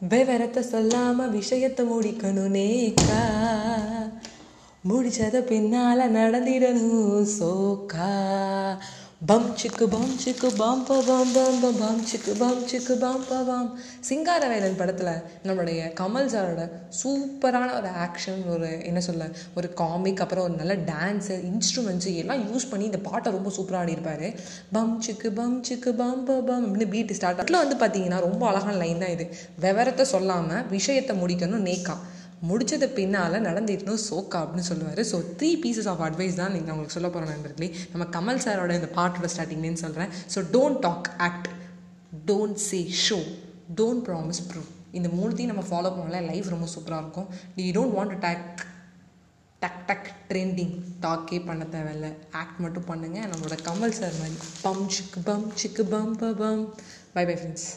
விவரத்தை சொல்லாம விஷயத்தை முடிக்கணும் நேக்கா முடிச்சத பின்னால நடந்திடணும் சோக்கா பம் சிக்கு பம் சிக்கு பாம் ப பாம் பாம் பம் பம் சிக்கு பம் சிக்கு பாம் ப பம். சிங்காரவேலன் படத்தில் நம்மளுடைய கமல் சாரோட சூப்பரான ஒரு ஆக்ஷன் ஒரு என்ன சொல்ல ஒரு காமிக் அப்புறம் ஒரு நல்ல டான்ஸு இன்ஸ்ட்ருமெண்ட்ஸு எல்லாம் யூஸ் பண்ணி இந்த பாட்டை ரொம்ப சூப்பராக ஆடிருப்பார் பம் சிக்கு பம் சிக்கு பம் ப பம் அப்படின்னு பீட்டு ஸ்டார்ட் அதில் வந்து பார்த்தீங்கன்னா ரொம்ப அழகான லைன் தான் இது. விவரத்தை சொல்லாமல் விஷயத்தை முடிக்கணும் நேக்கா. முடிச்சது பின்னால் நடந்திருக்கணும் சோக்கா அப்படின்னு சொல்லுவார். So three pieces of advice தான் நீங்கள் உங்களுக்கு சொல்ல போகிற நண்பர்களே. நம்ம கமல் சாரோட இந்த பாட்டோட ஸ்டார்டிங்லேன்னு சொல்கிறேன் so don't talk act don't say show don't promise prove இந்த மூணுத்தையும் நம்ம ஃபாலோ பண்ணல லைஃப் ரொம்ப சூப்பராக இருக்கும். You don't want to take duck duck trending டாக்கே பண்ண தேவையில்ல. ஆக்ட் மட்டும் பண்ணுங்கள் நம்மளோட கமல் சார் மாதிரி பம் சிக்கு பம் சிக்கு பம் ப பம் பை பை ஃப்ரெண்ட்ஸ்